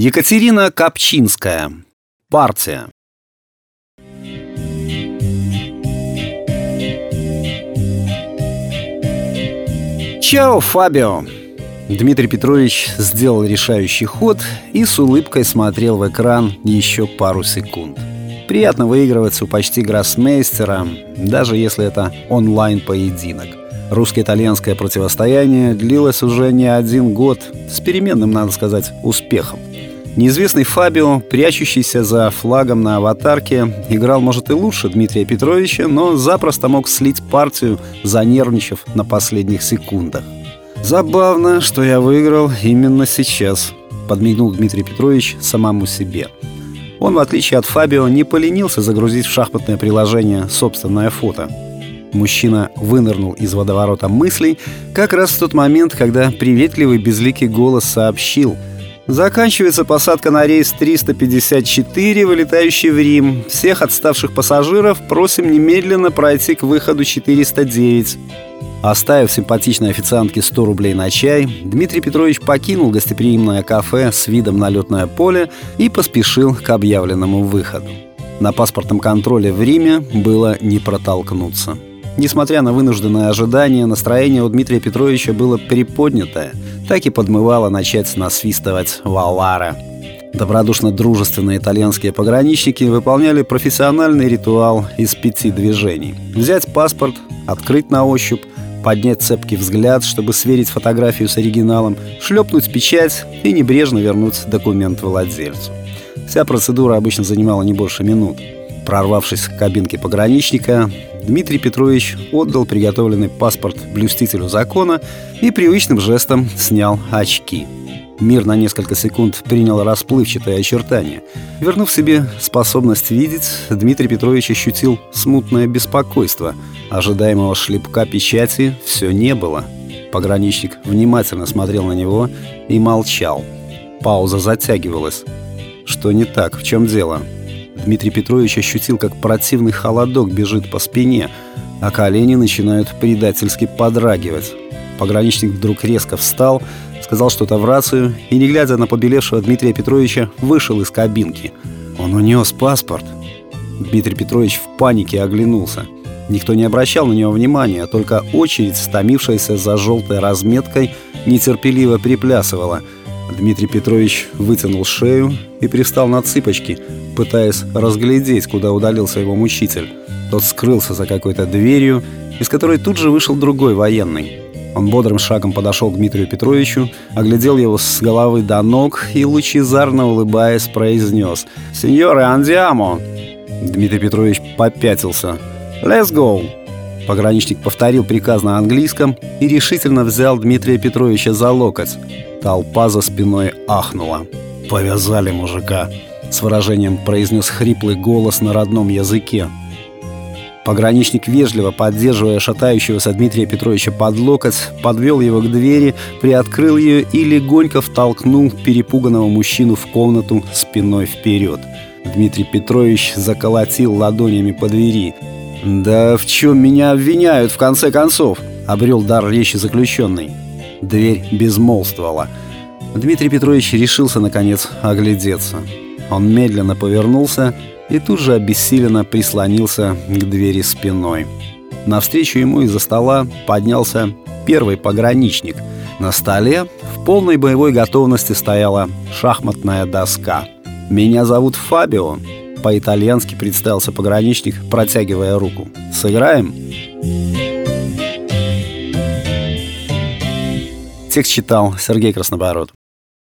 Екатерина Копчинская. Партия. Чао, Фабио! Дмитрий Петрович сделал решающий ход и с улыбкой смотрел в экран еще пару секунд. Приятно выигрывать у почти гроссмейстера, даже если это онлайн-поединок. Русско-итальянское противостояние длилось уже не один год, с переменным, надо сказать, успехом. Неизвестный Фабио, прячущийся за флагом на аватарке, играл, может, и лучше Дмитрия Петровича, но запросто мог слить партию, занервничав на последних секундах. «Забавно, что я выиграл именно сейчас», — подмигнул Дмитрий Петрович самому себе. Он, в отличие от Фабио, не поленился загрузить в шахматное приложение собственное фото. Мужчина вынырнул из водоворота мыслей как раз в тот момент, когда приветливый безликий голос сообщил — Заканчивается посадка на рейс 354, вылетающий в Рим. Всех отставших пассажиров просим немедленно пройти к выходу 409. Оставив симпатичной официантке 100 рублей на чай, Дмитрий Петрович покинул гостеприимное кафе с видом на летное поле и поспешил к объявленному выходу. На паспортном контроле в Риме было не протолкнуться. Несмотря на вынужденное ожидание, настроение у Дмитрия Петровича было приподнятое, так и подмывало начать насвистывать «Валара». Добродушно-дружественные итальянские пограничники выполняли профессиональный ритуал из пяти движений. Взять паспорт, открыть на ощупь, поднять цепкий взгляд, чтобы сверить фотографию с оригиналом, шлепнуть печать и небрежно вернуть документ владельцу. Вся процедура обычно занимала не больше минут. Прорвавшись к кабинке пограничника, Дмитрий Петрович отдал приготовленный паспорт блюстителю закона и привычным жестом снял очки. Мир на несколько секунд принял расплывчатое очертание. Вернув себе способность видеть, Дмитрий Петрович ощутил смутное беспокойство. Ожидаемого шлепка печати все не было. Пограничник внимательно смотрел на него и молчал. Пауза затягивалась. Что не так? В чем дело? Дмитрий Петрович ощутил, как противный холодок бежит по спине, а колени начинают предательски подрагивать. Пограничник вдруг резко встал, сказал что-то в рацию и, не глядя на побелевшего Дмитрия Петровича, вышел из кабинки. Он унес паспорт. Дмитрий Петрович в панике оглянулся. Никто не обращал на него внимания, только очередь, стомившаяся за желтой разметкой, нетерпеливо приплясывала. Дмитрий Петрович вытянул шею и пристал на цыпочки, пытаясь разглядеть, куда удалился его мучитель. Тот скрылся за какой-то дверью, из которой тут же вышел другой военный. Он бодрым шагом подошел к Дмитрию Петровичу, оглядел его с головы до ног и, лучезарно улыбаясь, произнес «Сеньоре, андиамо!» Дмитрий Петрович попятился. «Let's go!» Пограничник повторил приказ на английском и решительно взял Дмитрия Петровича за локоть. Толпа за спиной ахнула. «Повязали мужика!» С выражением произнес хриплый голос на родном языке. Пограничник вежливо, поддерживая шатающегося Дмитрия Петровича под локоть, подвел его к двери, приоткрыл ее и легонько втолкнул перепуганного мужчину в комнату спиной вперед. Дмитрий Петрович заколотил ладонями по двери. «Да в чем меня обвиняют, в конце концов?» — обрел дар речи заключенный. Дверь безмолвствовала. Дмитрий Петрович решился, наконец, оглядеться. Он медленно повернулся и тут же обессиленно прислонился к двери спиной. Навстречу ему из-за стола поднялся первый пограничник. На столе в полной боевой готовности стояла шахматная доска. «Меня зовут Фабио», — по-итальянски представился пограничник, протягивая руку. «Сыграем?» Текст читал Сергей Краснобород.